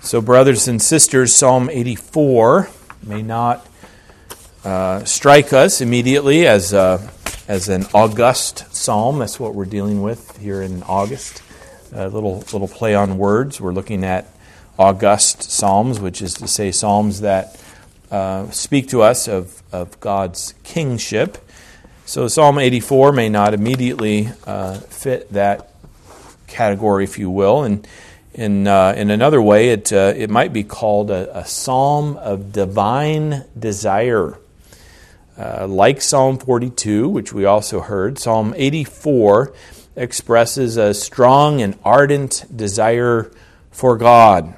So, brothers and sisters, Psalm 84 may not uh, strike us immediately as, a, as an august psalm. That's what we're dealing with here in August. A little, little play on words. We're looking at august psalms, which is to say, psalms that uh, speak to us of, of God's kingship. So, Psalm 84 may not immediately uh, fit that category, if you will. And in, uh, in another way, it, uh, it might be called a, a psalm of divine desire. Uh, like Psalm 42, which we also heard, Psalm 84 expresses a strong and ardent desire for God.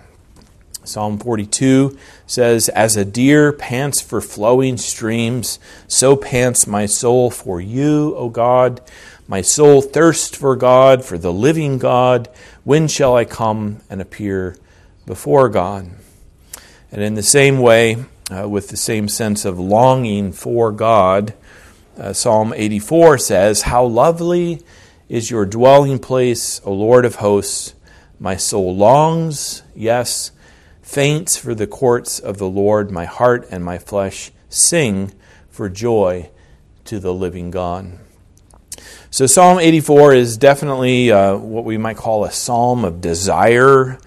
Psalm 42 says, As a deer pants for flowing streams, so pants my soul for you, O God. My soul thirsts for God, for the living God. When shall I come and appear before God? And in the same way, uh, with the same sense of longing for God, uh, Psalm 84 says, How lovely is your dwelling place, O Lord of hosts! My soul longs, yes, faints for the courts of the Lord. My heart and my flesh sing for joy to the living God. So, Psalm 84 is definitely uh, what we might call a psalm of desire,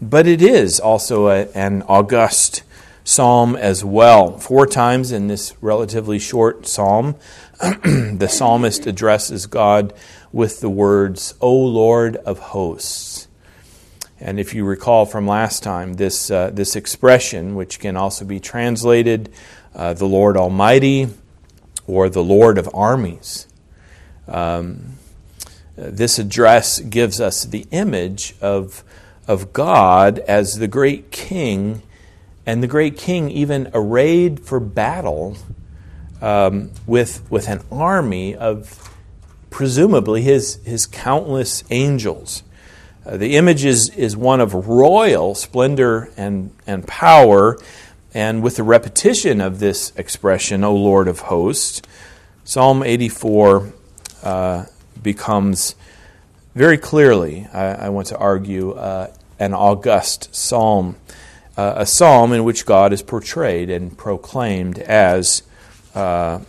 but it is also a, an august psalm as well. Four times in this relatively short psalm, the psalmist addresses God with the words, O Lord of hosts. And if you recall from last time, this, uh, this expression, which can also be translated uh, the Lord Almighty or the Lord of armies, um, this address gives us the image of, of God as the great king, and the great king even arrayed for battle um, with, with an army of presumably his, his countless angels. Uh, the image is, is one of royal splendor and, and power, and with the repetition of this expression, O Lord of hosts, Psalm 84 uh, becomes very clearly, I, I want to argue, uh, an august psalm, uh, a psalm in which God is portrayed and proclaimed as uh,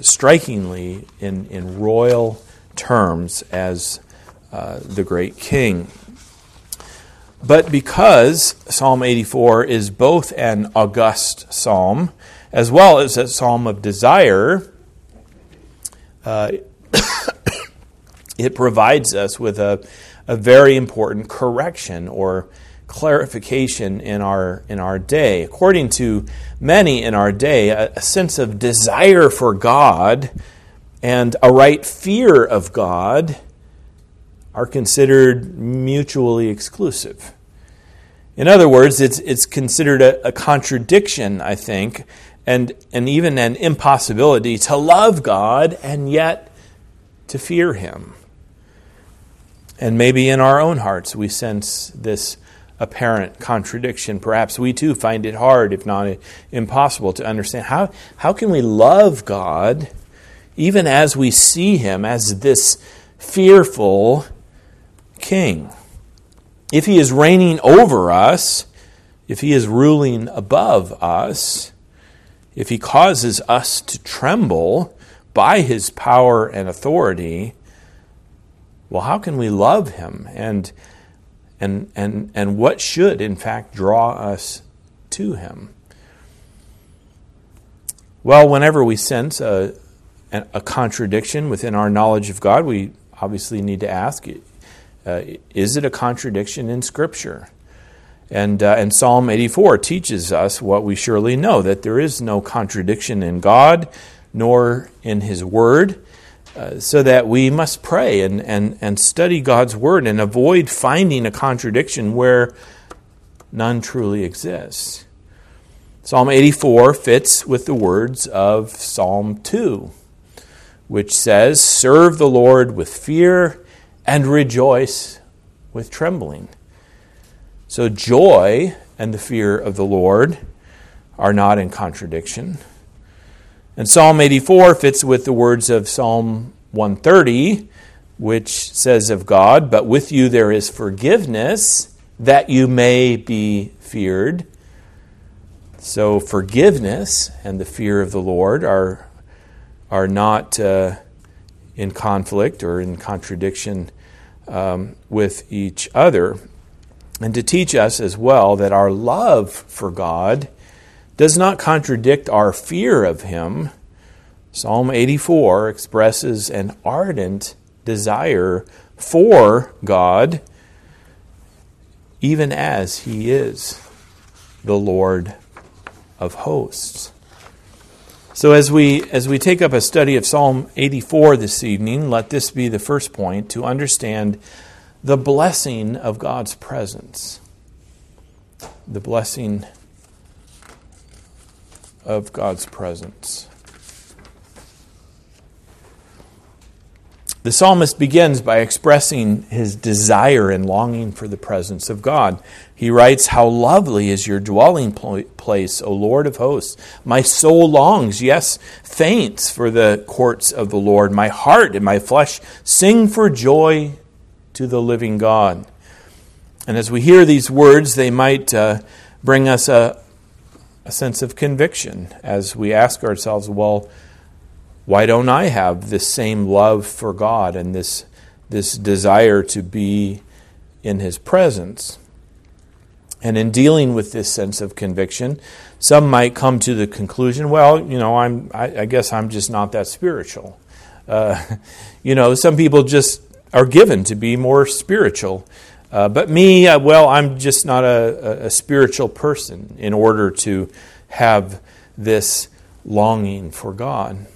strikingly in, in royal terms as uh, the great king. But because Psalm 84 is both an august psalm as well as a psalm of desire, uh, it provides us with a, a very important correction or clarification in our in our day. According to many in our day, a, a, sense of desire for God and a right fear of God are considered mutually exclusive. In other words, it's it's considered a, a contradiction, I think, and and even an impossibility to love God and yet to fear him. And maybe in our own hearts we sense this apparent contradiction. Perhaps we too find it hard, if not impossible, to understand how, how can we love God even as we see Him as this fearful King? If He is reigning over us, if He is ruling above us, if He causes us to tremble by His power and authority, well, how can we love him? And, and, and, and what should, in fact, draw us to him? Well, whenever we sense a, a contradiction within our knowledge of God, we obviously need to ask uh, is it a contradiction in Scripture? And, uh, and Psalm 84 teaches us what we surely know that there is no contradiction in God nor in His Word. Uh, so that we must pray and, and, and study God's Word and avoid finding a contradiction where none truly exists. Psalm 84 fits with the words of Psalm 2, which says, Serve the Lord with fear and rejoice with trembling. So, joy and the fear of the Lord are not in contradiction. And Psalm 84 fits with the words of Psalm 130, which says of God, But with you there is forgiveness that you may be feared. So, forgiveness and the fear of the Lord are, are not uh, in conflict or in contradiction um, with each other. And to teach us as well that our love for God does not contradict our fear of Him. Psalm 84 expresses an ardent desire for God, even as He is the Lord of hosts. So as we as we take up a study of Psalm 84 this evening, let this be the first point to understand the blessing of God's presence. The blessing of God's presence. The psalmist begins by expressing his desire and longing for the presence of God. He writes, How lovely is your dwelling place, O Lord of hosts! My soul longs, yes, faints for the courts of the Lord. My heart and my flesh sing for joy to the living God. And as we hear these words, they might uh, bring us a, a sense of conviction as we ask ourselves, well, why don't I have this same love for God and this, this desire to be in His presence? And in dealing with this sense of conviction, some might come to the conclusion, well, you know, I'm, I, I guess I'm just not that spiritual. Uh, you know, some people just are given to be more spiritual. Uh, but me, uh, well, I'm just not a, a, spiritual person in order to have this longing for God.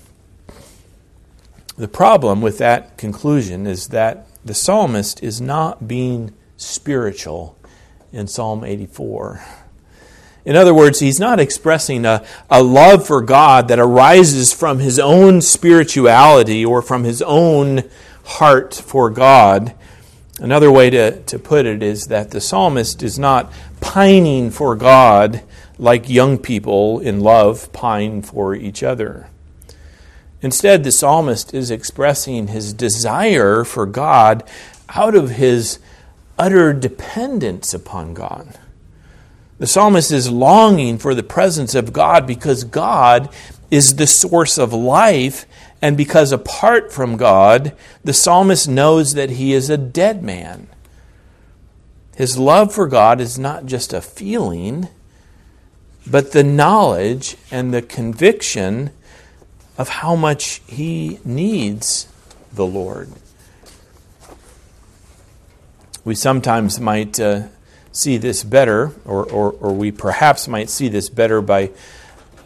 The problem with that conclusion is that the psalmist is not being spiritual in Psalm 84. In other words, he's not expressing a, a love for God that arises from his own spirituality or from his own heart for God. Another way to, to put it is that the psalmist is not pining for God like young people in love pine for each other. Instead, the psalmist is expressing his desire for God out of his utter dependence upon God. The psalmist is longing for the presence of God because God is the source of life, and because apart from God, the psalmist knows that he is a dead man. His love for God is not just a feeling, but the knowledge and the conviction of how much he needs the Lord. We sometimes might uh, see this better, or, or, or we perhaps might see this better by,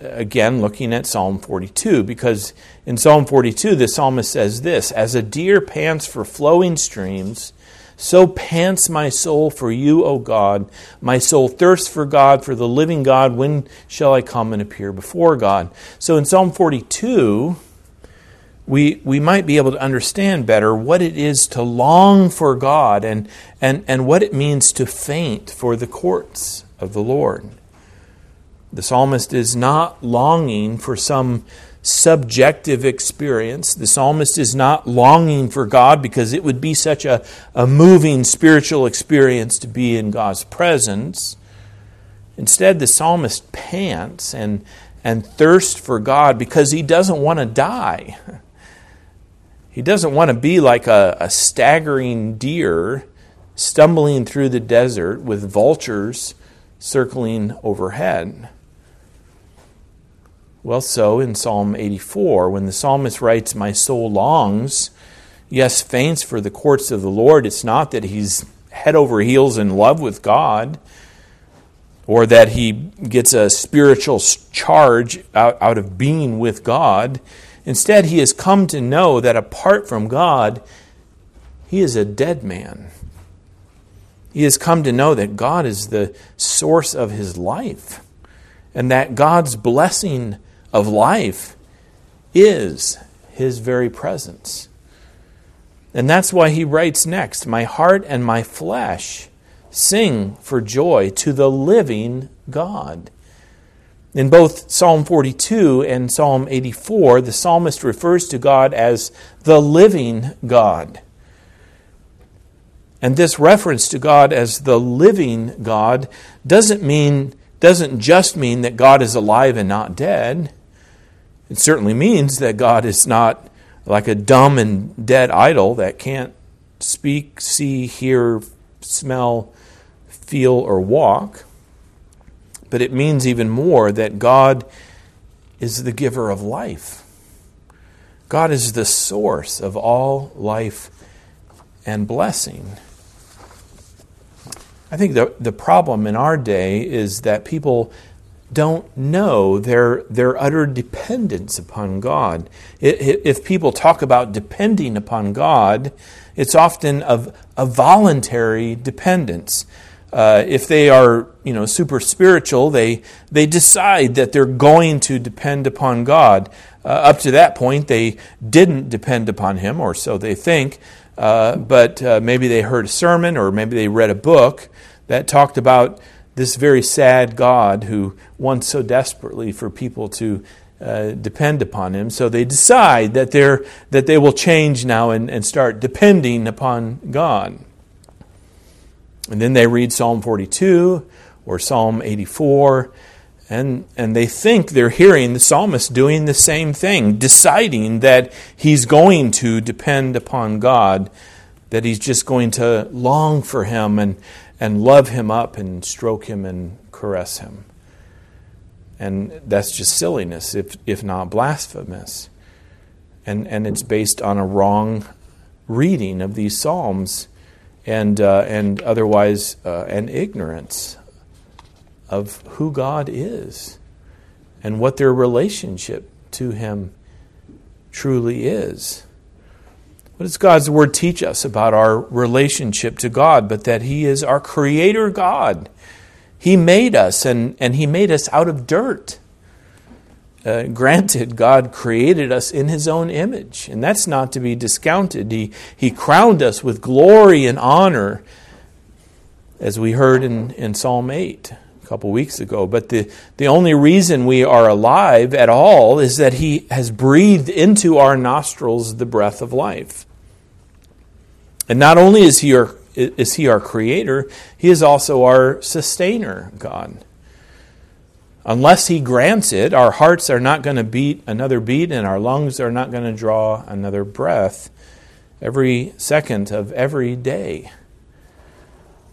again, looking at Psalm 42, because in Psalm 42, the psalmist says this As a deer pants for flowing streams, so pants my soul for you, O God. My soul thirsts for God, for the living God. When shall I come and appear before God? So in Psalm 42, we, we might be able to understand better what it is to long for God and, and, and what it means to faint for the courts of the Lord. The psalmist is not longing for some subjective experience. The psalmist is not longing for God because it would be such a, a moving spiritual experience to be in God's presence. Instead, the psalmist pants and, and thirsts for God because he doesn't want to die. He doesn't want to be like a, a staggering deer stumbling through the desert with vultures circling overhead. Well, so in Psalm 84, when the psalmist writes, My soul longs, yes, faints for the courts of the Lord, it's not that he's head over heels in love with God or that he gets a spiritual charge out, out of being with God. Instead, he has come to know that apart from God, he is a dead man. He has come to know that God is the source of his life and that God's blessing of life is his very presence. And that's why he writes next My heart and my flesh sing for joy to the living God. In both Psalm 42 and Psalm 84, the psalmist refers to God as the living God. And this reference to God as the living God doesn't mean doesn't just mean that God is alive and not dead. It certainly means that God is not like a dumb and dead idol that can't speak, see, hear, smell, feel, or walk. But it means even more that God is the giver of life. God is the source of all life and blessing. I think the, the problem in our day is that people don't know their, their utter dependence upon God. If people talk about depending upon God, it's often of a voluntary dependence. Uh, if they are, you know, super spiritual, they they decide that they're going to depend upon God. Uh, up to that point, they didn't depend upon Him, or so they think. Uh, but uh, maybe they heard a sermon, or maybe they read a book, that talked about this very sad God who wants so desperately for people to uh, depend upon him. So they decide that, they're, that they will change now and, and start depending upon God. And then they read Psalm 42 or Psalm 84, and, and they think they're hearing the psalmist doing the same thing, deciding that he's going to depend upon God, that he's just going to long for him and, and love him up and stroke him and caress him. And that's just silliness, if, if not blasphemous. And, and it's based on a wrong reading of these Psalms and, uh, and otherwise uh, an ignorance of who God is and what their relationship to Him truly is. What does God's Word teach us about our relationship to God? But that He is our Creator God. He made us, and, and He made us out of dirt. Uh, granted, God created us in His own image, and that's not to be discounted. He, he crowned us with glory and honor, as we heard in, in Psalm 8 a couple weeks ago. But the, the only reason we are alive at all is that He has breathed into our nostrils the breath of life. And not only is he our, is he our creator, he is also our sustainer, God. Unless he grants it, our hearts are not going to beat another beat and our lungs are not going to draw another breath every second of every day.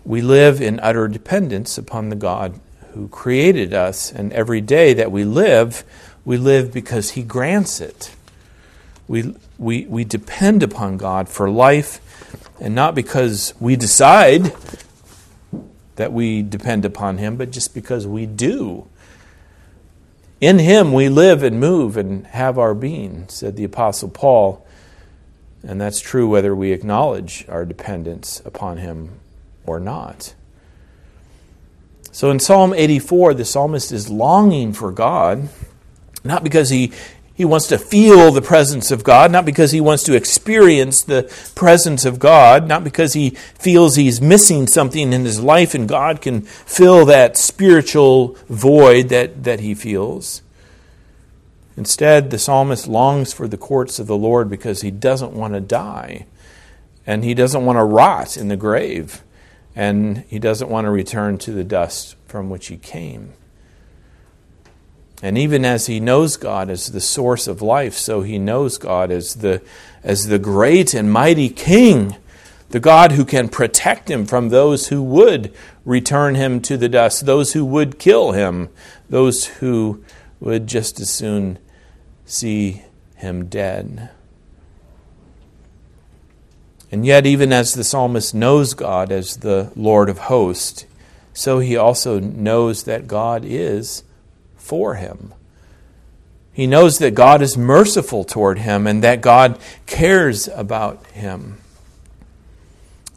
We live in utter dependence upon the God who created us, and every day that we live, we live because he grants it. We, we, we depend upon God for life and not because we decide that we depend upon Him, but just because we do. In Him we live and move and have our being, said the Apostle Paul. And that's true whether we acknowledge our dependence upon Him or not. So in Psalm 84, the psalmist is longing for God, not because he he wants to feel the presence of God, not because he wants to experience the presence of God, not because he feels he's missing something in his life and God can fill that spiritual void that, that he feels. Instead, the psalmist longs for the courts of the Lord because he doesn't want to die and he doesn't want to rot in the grave and he doesn't want to return to the dust from which he came. And even as he knows God as the source of life, so he knows God as the, as the great and mighty King, the God who can protect him from those who would return him to the dust, those who would kill him, those who would just as soon see him dead. And yet, even as the psalmist knows God as the Lord of hosts, so he also knows that God is for him. He knows that God is merciful toward him and that God cares about him.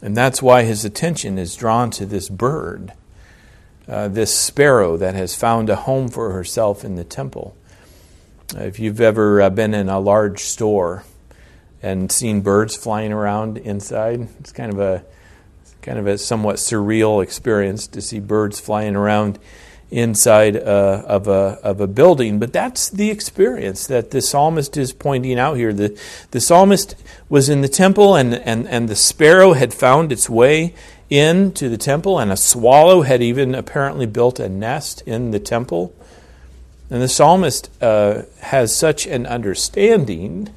And that's why his attention is drawn to this bird, uh, this sparrow that has found a home for herself in the temple. If you've ever uh, been in a large store and seen birds flying around inside, it's kind of a kind of a somewhat surreal experience to see birds flying around inside uh, of, a, of a building. But that's the experience that the psalmist is pointing out here. The, the psalmist was in the temple, and, and, and the sparrow had found its way into the temple, and a swallow had even apparently built a nest in the temple. And the psalmist uh, has such an understanding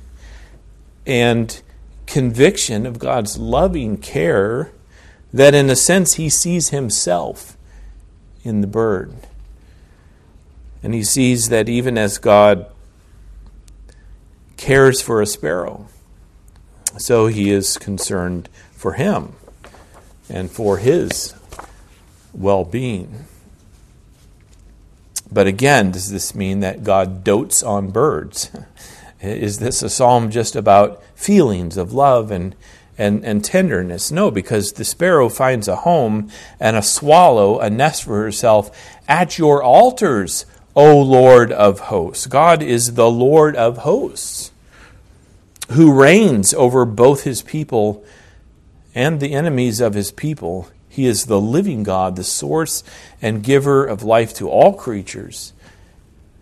and conviction of God's loving care that, in a sense, he sees himself in the bird. And he sees that even as God cares for a sparrow, so he is concerned for him and for his well being. But again, does this mean that God dotes on birds? Is this a psalm just about feelings of love and, and, and tenderness? No, because the sparrow finds a home and a swallow a nest for herself at your altars, O Lord of hosts. God is the Lord of hosts who reigns over both his people and the enemies of his people. He is the living God, the source and giver of life to all creatures.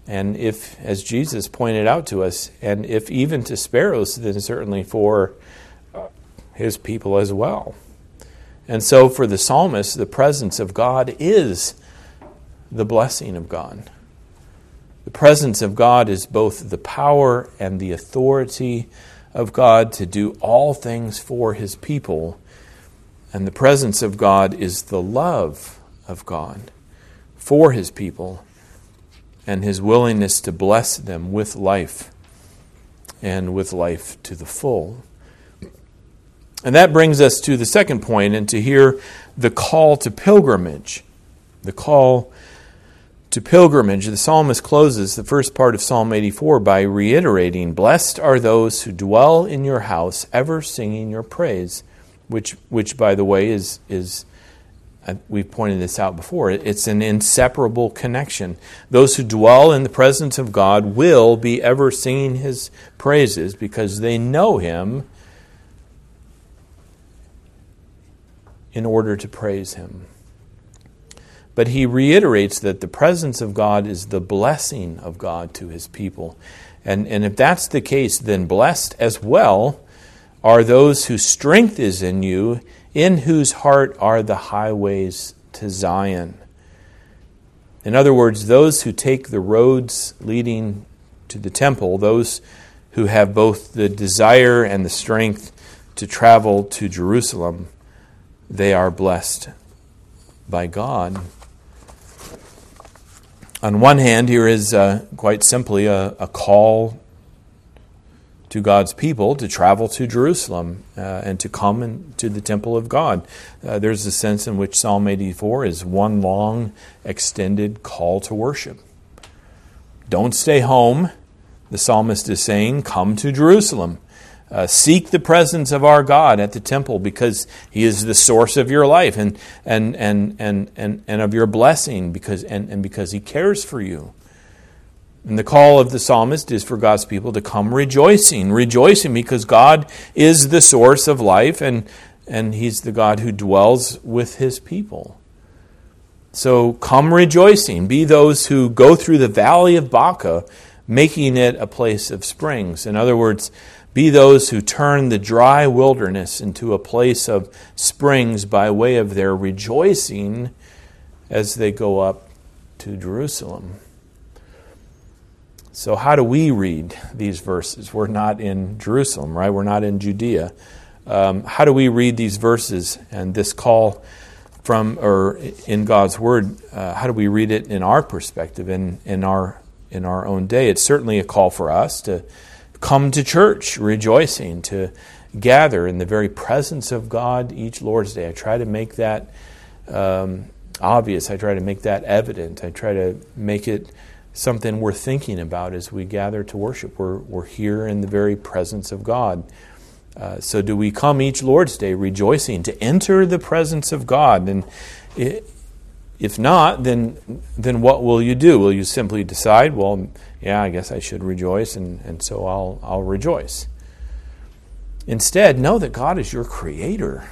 And if, as Jesus pointed out to us, and if even to sparrows, then certainly for his people as well. And so for the psalmist, the presence of God is the blessing of God. The presence of God is both the power and the authority of God to do all things for his people. And the presence of God is the love of God for his people and his willingness to bless them with life and with life to the full. And that brings us to the second point and to hear the call to pilgrimage. The call to pilgrimage. The psalmist closes the first part of Psalm 84 by reiterating, Blessed are those who dwell in your house, ever singing your praise, which, which by the way, is, is uh, we've pointed this out before, it's an inseparable connection. Those who dwell in the presence of God will be ever singing his praises because they know him in order to praise him. But he reiterates that the presence of God is the blessing of God to his people. And, and if that's the case, then blessed as well are those whose strength is in you in whose heart are the highways to Zion. In other words, those who take the roads leading to the temple, those who have both the desire and the strength to travel to Jerusalem, they are blessed by God. On one hand, here is uh, quite simply a, a call to God's people to travel to Jerusalem uh, and to come in, to the temple of God. Uh, there's a sense in which Psalm 84 is one long, extended call to worship. Don't stay home, the psalmist is saying, come to Jerusalem. Uh, seek the presence of our God at the temple because He is the source of your life and, and, and, and, and, and of your blessing because, and, and because He cares for you. And the call of the psalmist is for God's people to come rejoicing, rejoicing because God is the source of life and, and He's the God who dwells with His people. So come rejoicing. Be those who go through the valley of Baca, making it a place of springs. In other words, be those who turn the dry wilderness into a place of springs by way of their rejoicing as they go up to Jerusalem. So, how do we read these verses? We're not in Jerusalem, right? We're not in Judea. Um, how do we read these verses and this call from, or in God's Word, uh, how do we read it in our perspective, in, in, our, in our own day? It's certainly a call for us to come to church rejoicing, to gather in the very presence of God each Lord's Day. I try to make that um, obvious, I try to make that evident, I try to make it something we're thinking about as we gather to worship. We're, we're here in the very presence of God. Uh, so, do we come each Lord's Day rejoicing to enter the presence of God? And if not, then, then what will you do? Will you simply decide, well, yeah, I guess I should rejoice, and, and so I'll, I'll rejoice? Instead, know that God is your creator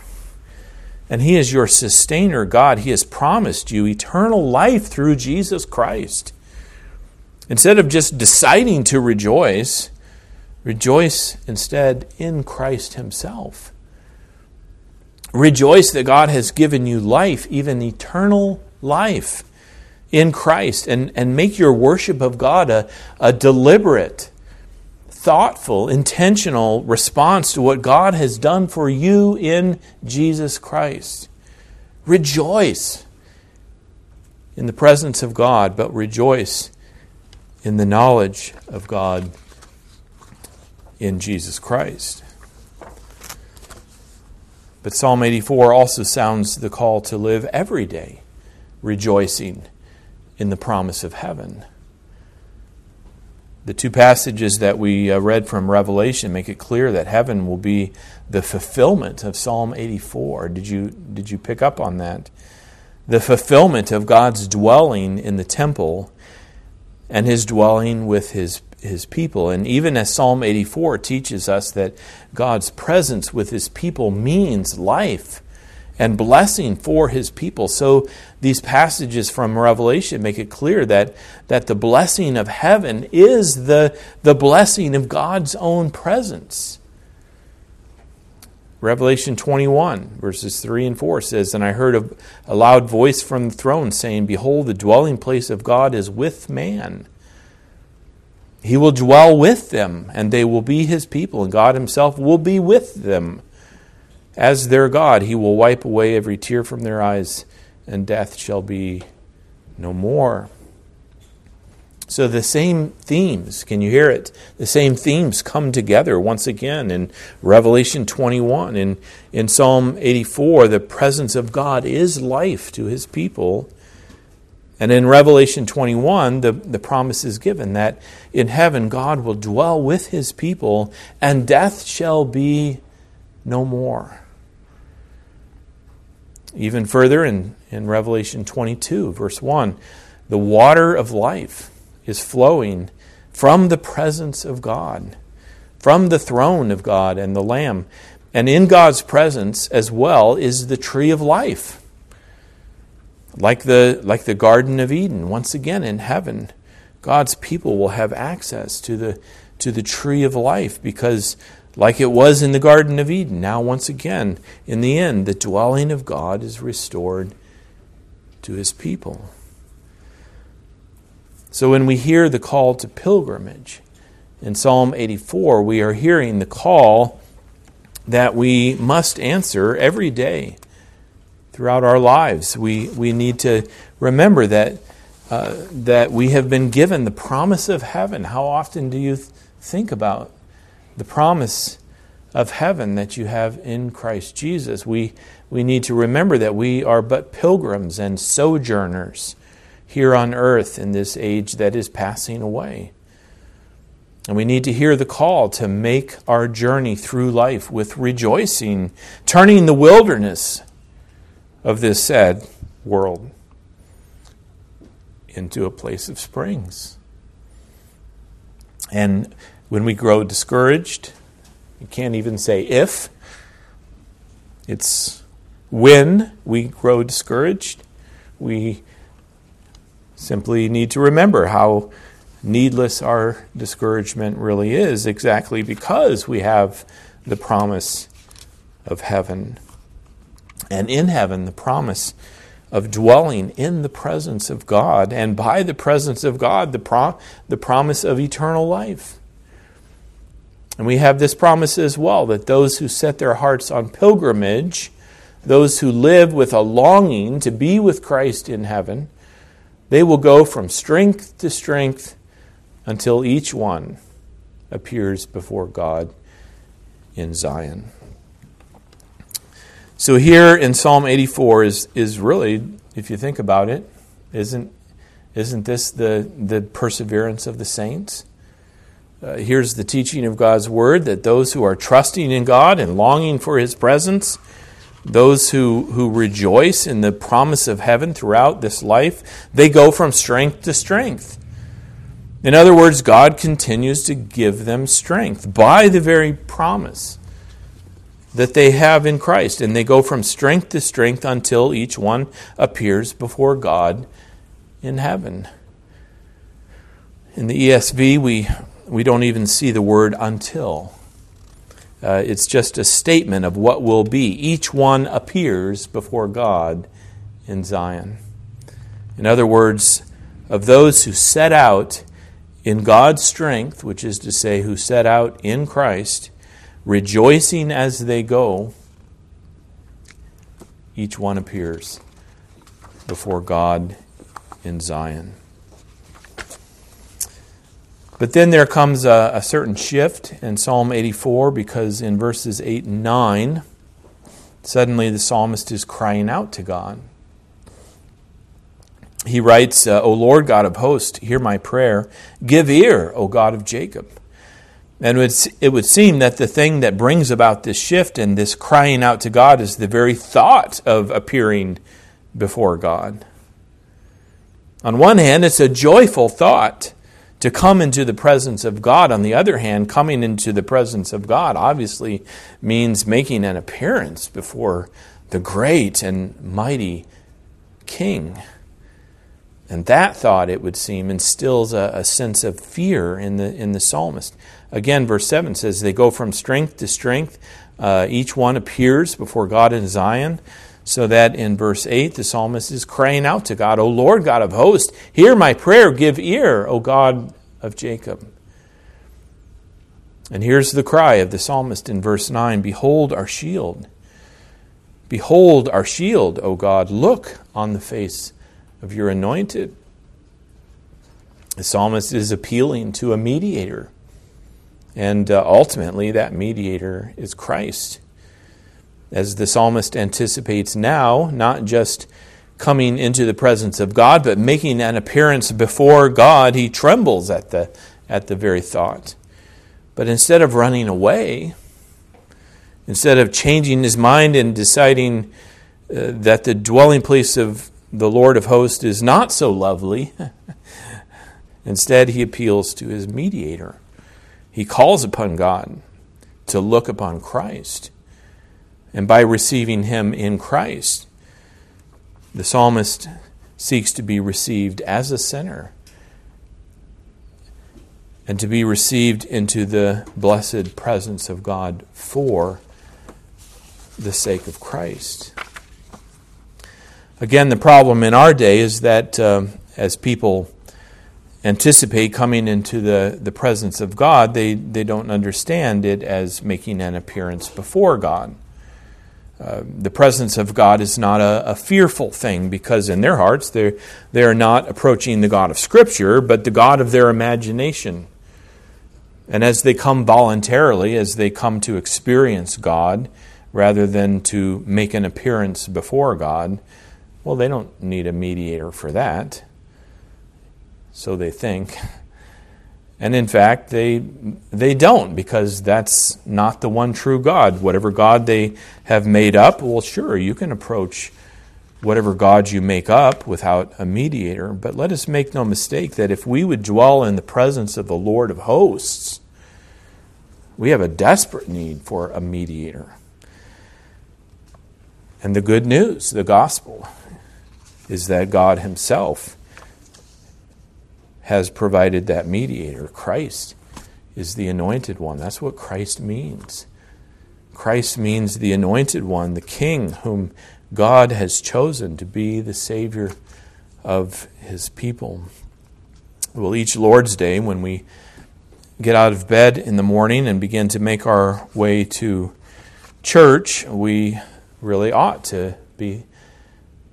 And He is your sustainer, God. He has promised you eternal life through Jesus Christ. Instead of just deciding to rejoice, rejoice instead in Christ Himself. Rejoice that God has given you life, even eternal life in Christ, and, and make your worship of God a, a deliberate, thoughtful, intentional response to what God has done for you in Jesus Christ. Rejoice in the presence of God, but rejoice in the knowledge of God in Jesus Christ. But Psalm 84 also sounds the call to live every day rejoicing in the promise of heaven. The two passages that we uh, read from Revelation make it clear that heaven will be the fulfillment of Psalm 84. Did you, did you pick up on that? The fulfillment of God's dwelling in the temple and his dwelling with his, his people. And even as Psalm 84 teaches us that God's presence with his people means life and blessing for his people. So these passages from Revelation make it clear that, that the blessing of heaven is the, the blessing of God's own presence. Revelation 21, verses 3 and 4 says, And I heard a, a loud voice from the throne saying, Behold, the dwelling place of God is with man. He will dwell with them, and they will be his people, and God himself will be with them. As their God, he will wipe away every tear from their eyes, and death shall be no more. So the same themes, can you hear it? The same themes come together once again in Revelation 21. In, in Psalm 84, the presence of God is life to his people. And in Revelation 21, the, the promise is given that in heaven God will dwell with his people, and death shall be no more. Even further in, in Revelation 22, verse 1, the water of life is flowing from the presence of God, from the throne of God and the Lamb. And in God's presence as well is the tree of life. Like the, like the Garden of Eden, once again in heaven, God's people will have access to the, to the tree of life because like it was in the Garden of Eden. Now, once again, in the end, the dwelling of God is restored to his people. So, when we hear the call to pilgrimage in Psalm 84, we are hearing the call that we must answer every day throughout our lives. We, we need to remember that, uh, that we have been given the promise of heaven. How often do you th- think about the promise of heaven that you have in Christ Jesus. We, we need to remember that we are but pilgrims and sojourners here on earth in this age that is passing away. And we need to hear the call to make our journey through life with rejoicing, turning the wilderness of this sad world into a place of springs. And when we grow discouraged, you can't even say if, it's when we grow discouraged. We simply need to remember how needless our discouragement really is, exactly because we have the promise of heaven. And in heaven, the promise of dwelling in the presence of God, and by the presence of God, the, the promise of eternal life. And we have this promise as well that those who set their hearts on pilgrimage, those who live with a longing to be with Christ in heaven, they will go from strength to strength until each one appears before God in Zion. So here in Psalm 84 is, is really, if you think about it, isn't, isn't this the, the perseverance of the saints? Uh, here's the teaching of God's word that those who are trusting in God and longing for his presence, those who, who rejoice in the promise of heaven throughout this life, they go from strength to strength. In other words, God continues to give them strength by the very promise that they have in Christ. And they go from strength to strength until each one appears before God in heaven. In the ESV, we, we don't even see the word until. Uh, it's just a statement of what will be. Each one appears before God in Zion. In other words, of those who set out in God's strength, which is to say, who set out in Christ, rejoicing as they go, each one appears before God in Zion. But then there comes a, a, certain shift in Psalm 84 because in verses 8 and 9, suddenly the psalmist is crying out to God. He writes, uh, O Lord God of hosts, hear my prayer. Give ear, O God of Jacob. And it would seem that the thing that brings about this shift and this crying out to God is the very thought of appearing before God. On one hand, it's a joyful thought to come into the presence of God. On the other hand, coming into the presence of God obviously means making an appearance before the great and mighty King. And that thought, it would seem, instills a, a, sense of fear in the, in the psalmist. Again, verse 7 says, They go from strength to strength. Uh, each one appears before God in Zion. So that in verse 8, the psalmist is crying out to God, O Lord God of hosts, hear my prayer, give ear, O God of Jacob. And here's the cry of the psalmist in verse 9 Behold our shield. Behold our shield, O God. Look on the face of your anointed. The psalmist is appealing to a mediator, and uh, ultimately, that mediator is Christ. As the psalmist anticipates now, not just coming into the presence of God, but making an appearance before God, he trembles at the, at the very thought. But instead of running away, instead of changing his mind and deciding uh, that the dwelling place of the Lord of hosts is not so lovely. Instead, he appeals to his mediator. He calls upon God to look upon Christ. And by receiving him in Christ, the psalmist seeks to be received as a sinner and to be received into the blessed presence of God for the sake of Christ. Again, the problem in our day is that um, as people anticipate coming into the, the presence of God, they, they don't understand it as making an appearance before God. The presence of God is not a, a, fearful thing because in their hearts they're, they're not approaching the God of Scripture, but the God of their imagination. And as they come voluntarily, as they come to experience God rather than to make an appearance before God, well, they don't need a mediator for that. So they think. And in fact, they, they don't because that's not the one true God. Whatever God they have made up, well, sure, you can approach whatever God you make up without a mediator. But let us make no mistake that if we would dwell in the presence of the Lord of hosts, we have a desperate need for a mediator. And the good news, the gospel, is that God Himself has provided that mediator. Christ is the anointed one. That's what Christ means. Christ means the anointed one, the King, whom God has chosen to be the Savior of His people. Well, each Lord's Day, when we get out of bed in the morning and begin to make our way to church, we really ought to be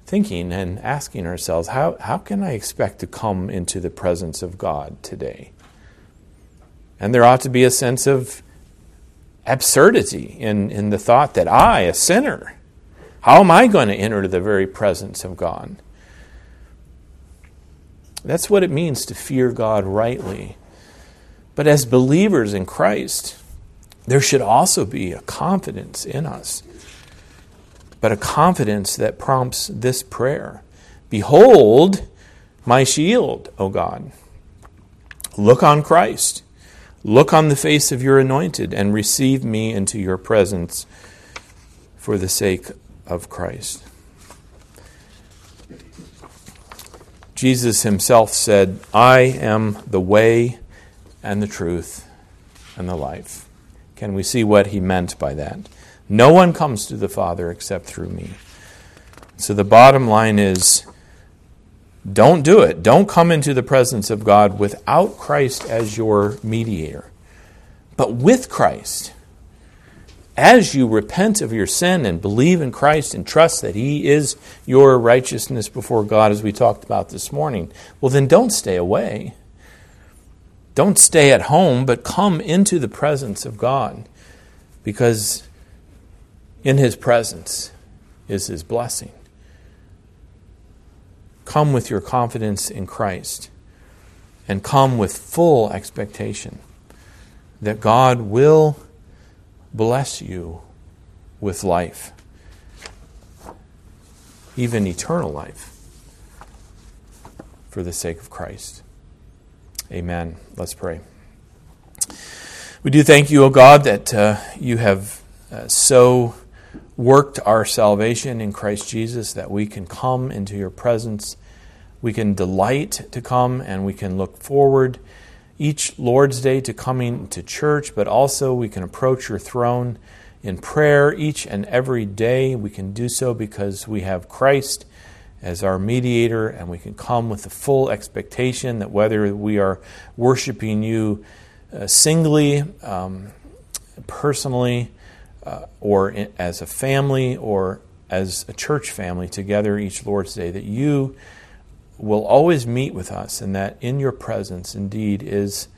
thinking and asking ourselves how, how can I expect to come into the presence of God today? And there ought to be a sense of absurdity in, in the thought that I, a sinner, how am I going to enter the very presence of God? That's what it means to fear God rightly. But as believers in Christ, there should also be a confidence in us but a confidence that prompts this prayer Behold my shield, O God. Look on Christ. Look on the face of your anointed and receive me into your presence for the sake of Christ. Jesus himself said, I am the way and the truth and the life. Can we see what he meant by that? No one comes to the Father except through me. So the bottom line is don't do it. Don't come into the presence of God without Christ as your mediator. But with Christ, as you repent of your sin and believe in Christ and trust that He is your righteousness before God, as we talked about this morning, well, then don't stay away. Don't stay at home, but come into the presence of God because in His presence is His blessing. Come with your confidence in Christ and come with full expectation that God will bless you with life, even eternal life, for the sake of Christ. Amen. Let's pray. We do thank you, O God, that uh, you have uh, so worked our salvation in Christ Jesus that we can come into your presence. We can delight to come and we can look forward each Lord's Day to coming to church, but also we can approach your throne in prayer each and every day. We can do so because we have Christ as our mediator, and we can come with the full expectation that whether we are worshiping you uh, singly, um, personally, uh, or in, as a family, or as a church family together each Lord's Day, that you will always meet with us, and that in your presence indeed is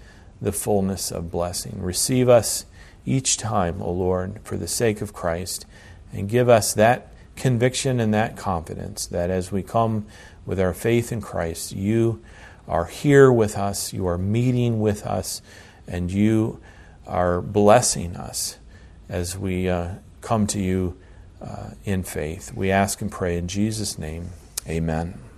the fullness of blessing. Receive us each time, O Lord, for the sake of Christ, and give us that conviction and that confidence that as we come with our faith in Christ, you are here with us, you are meeting with us, and you are blessing us as we uh, come to you uh, in faith. We ask and pray in Jesus' name. Amen.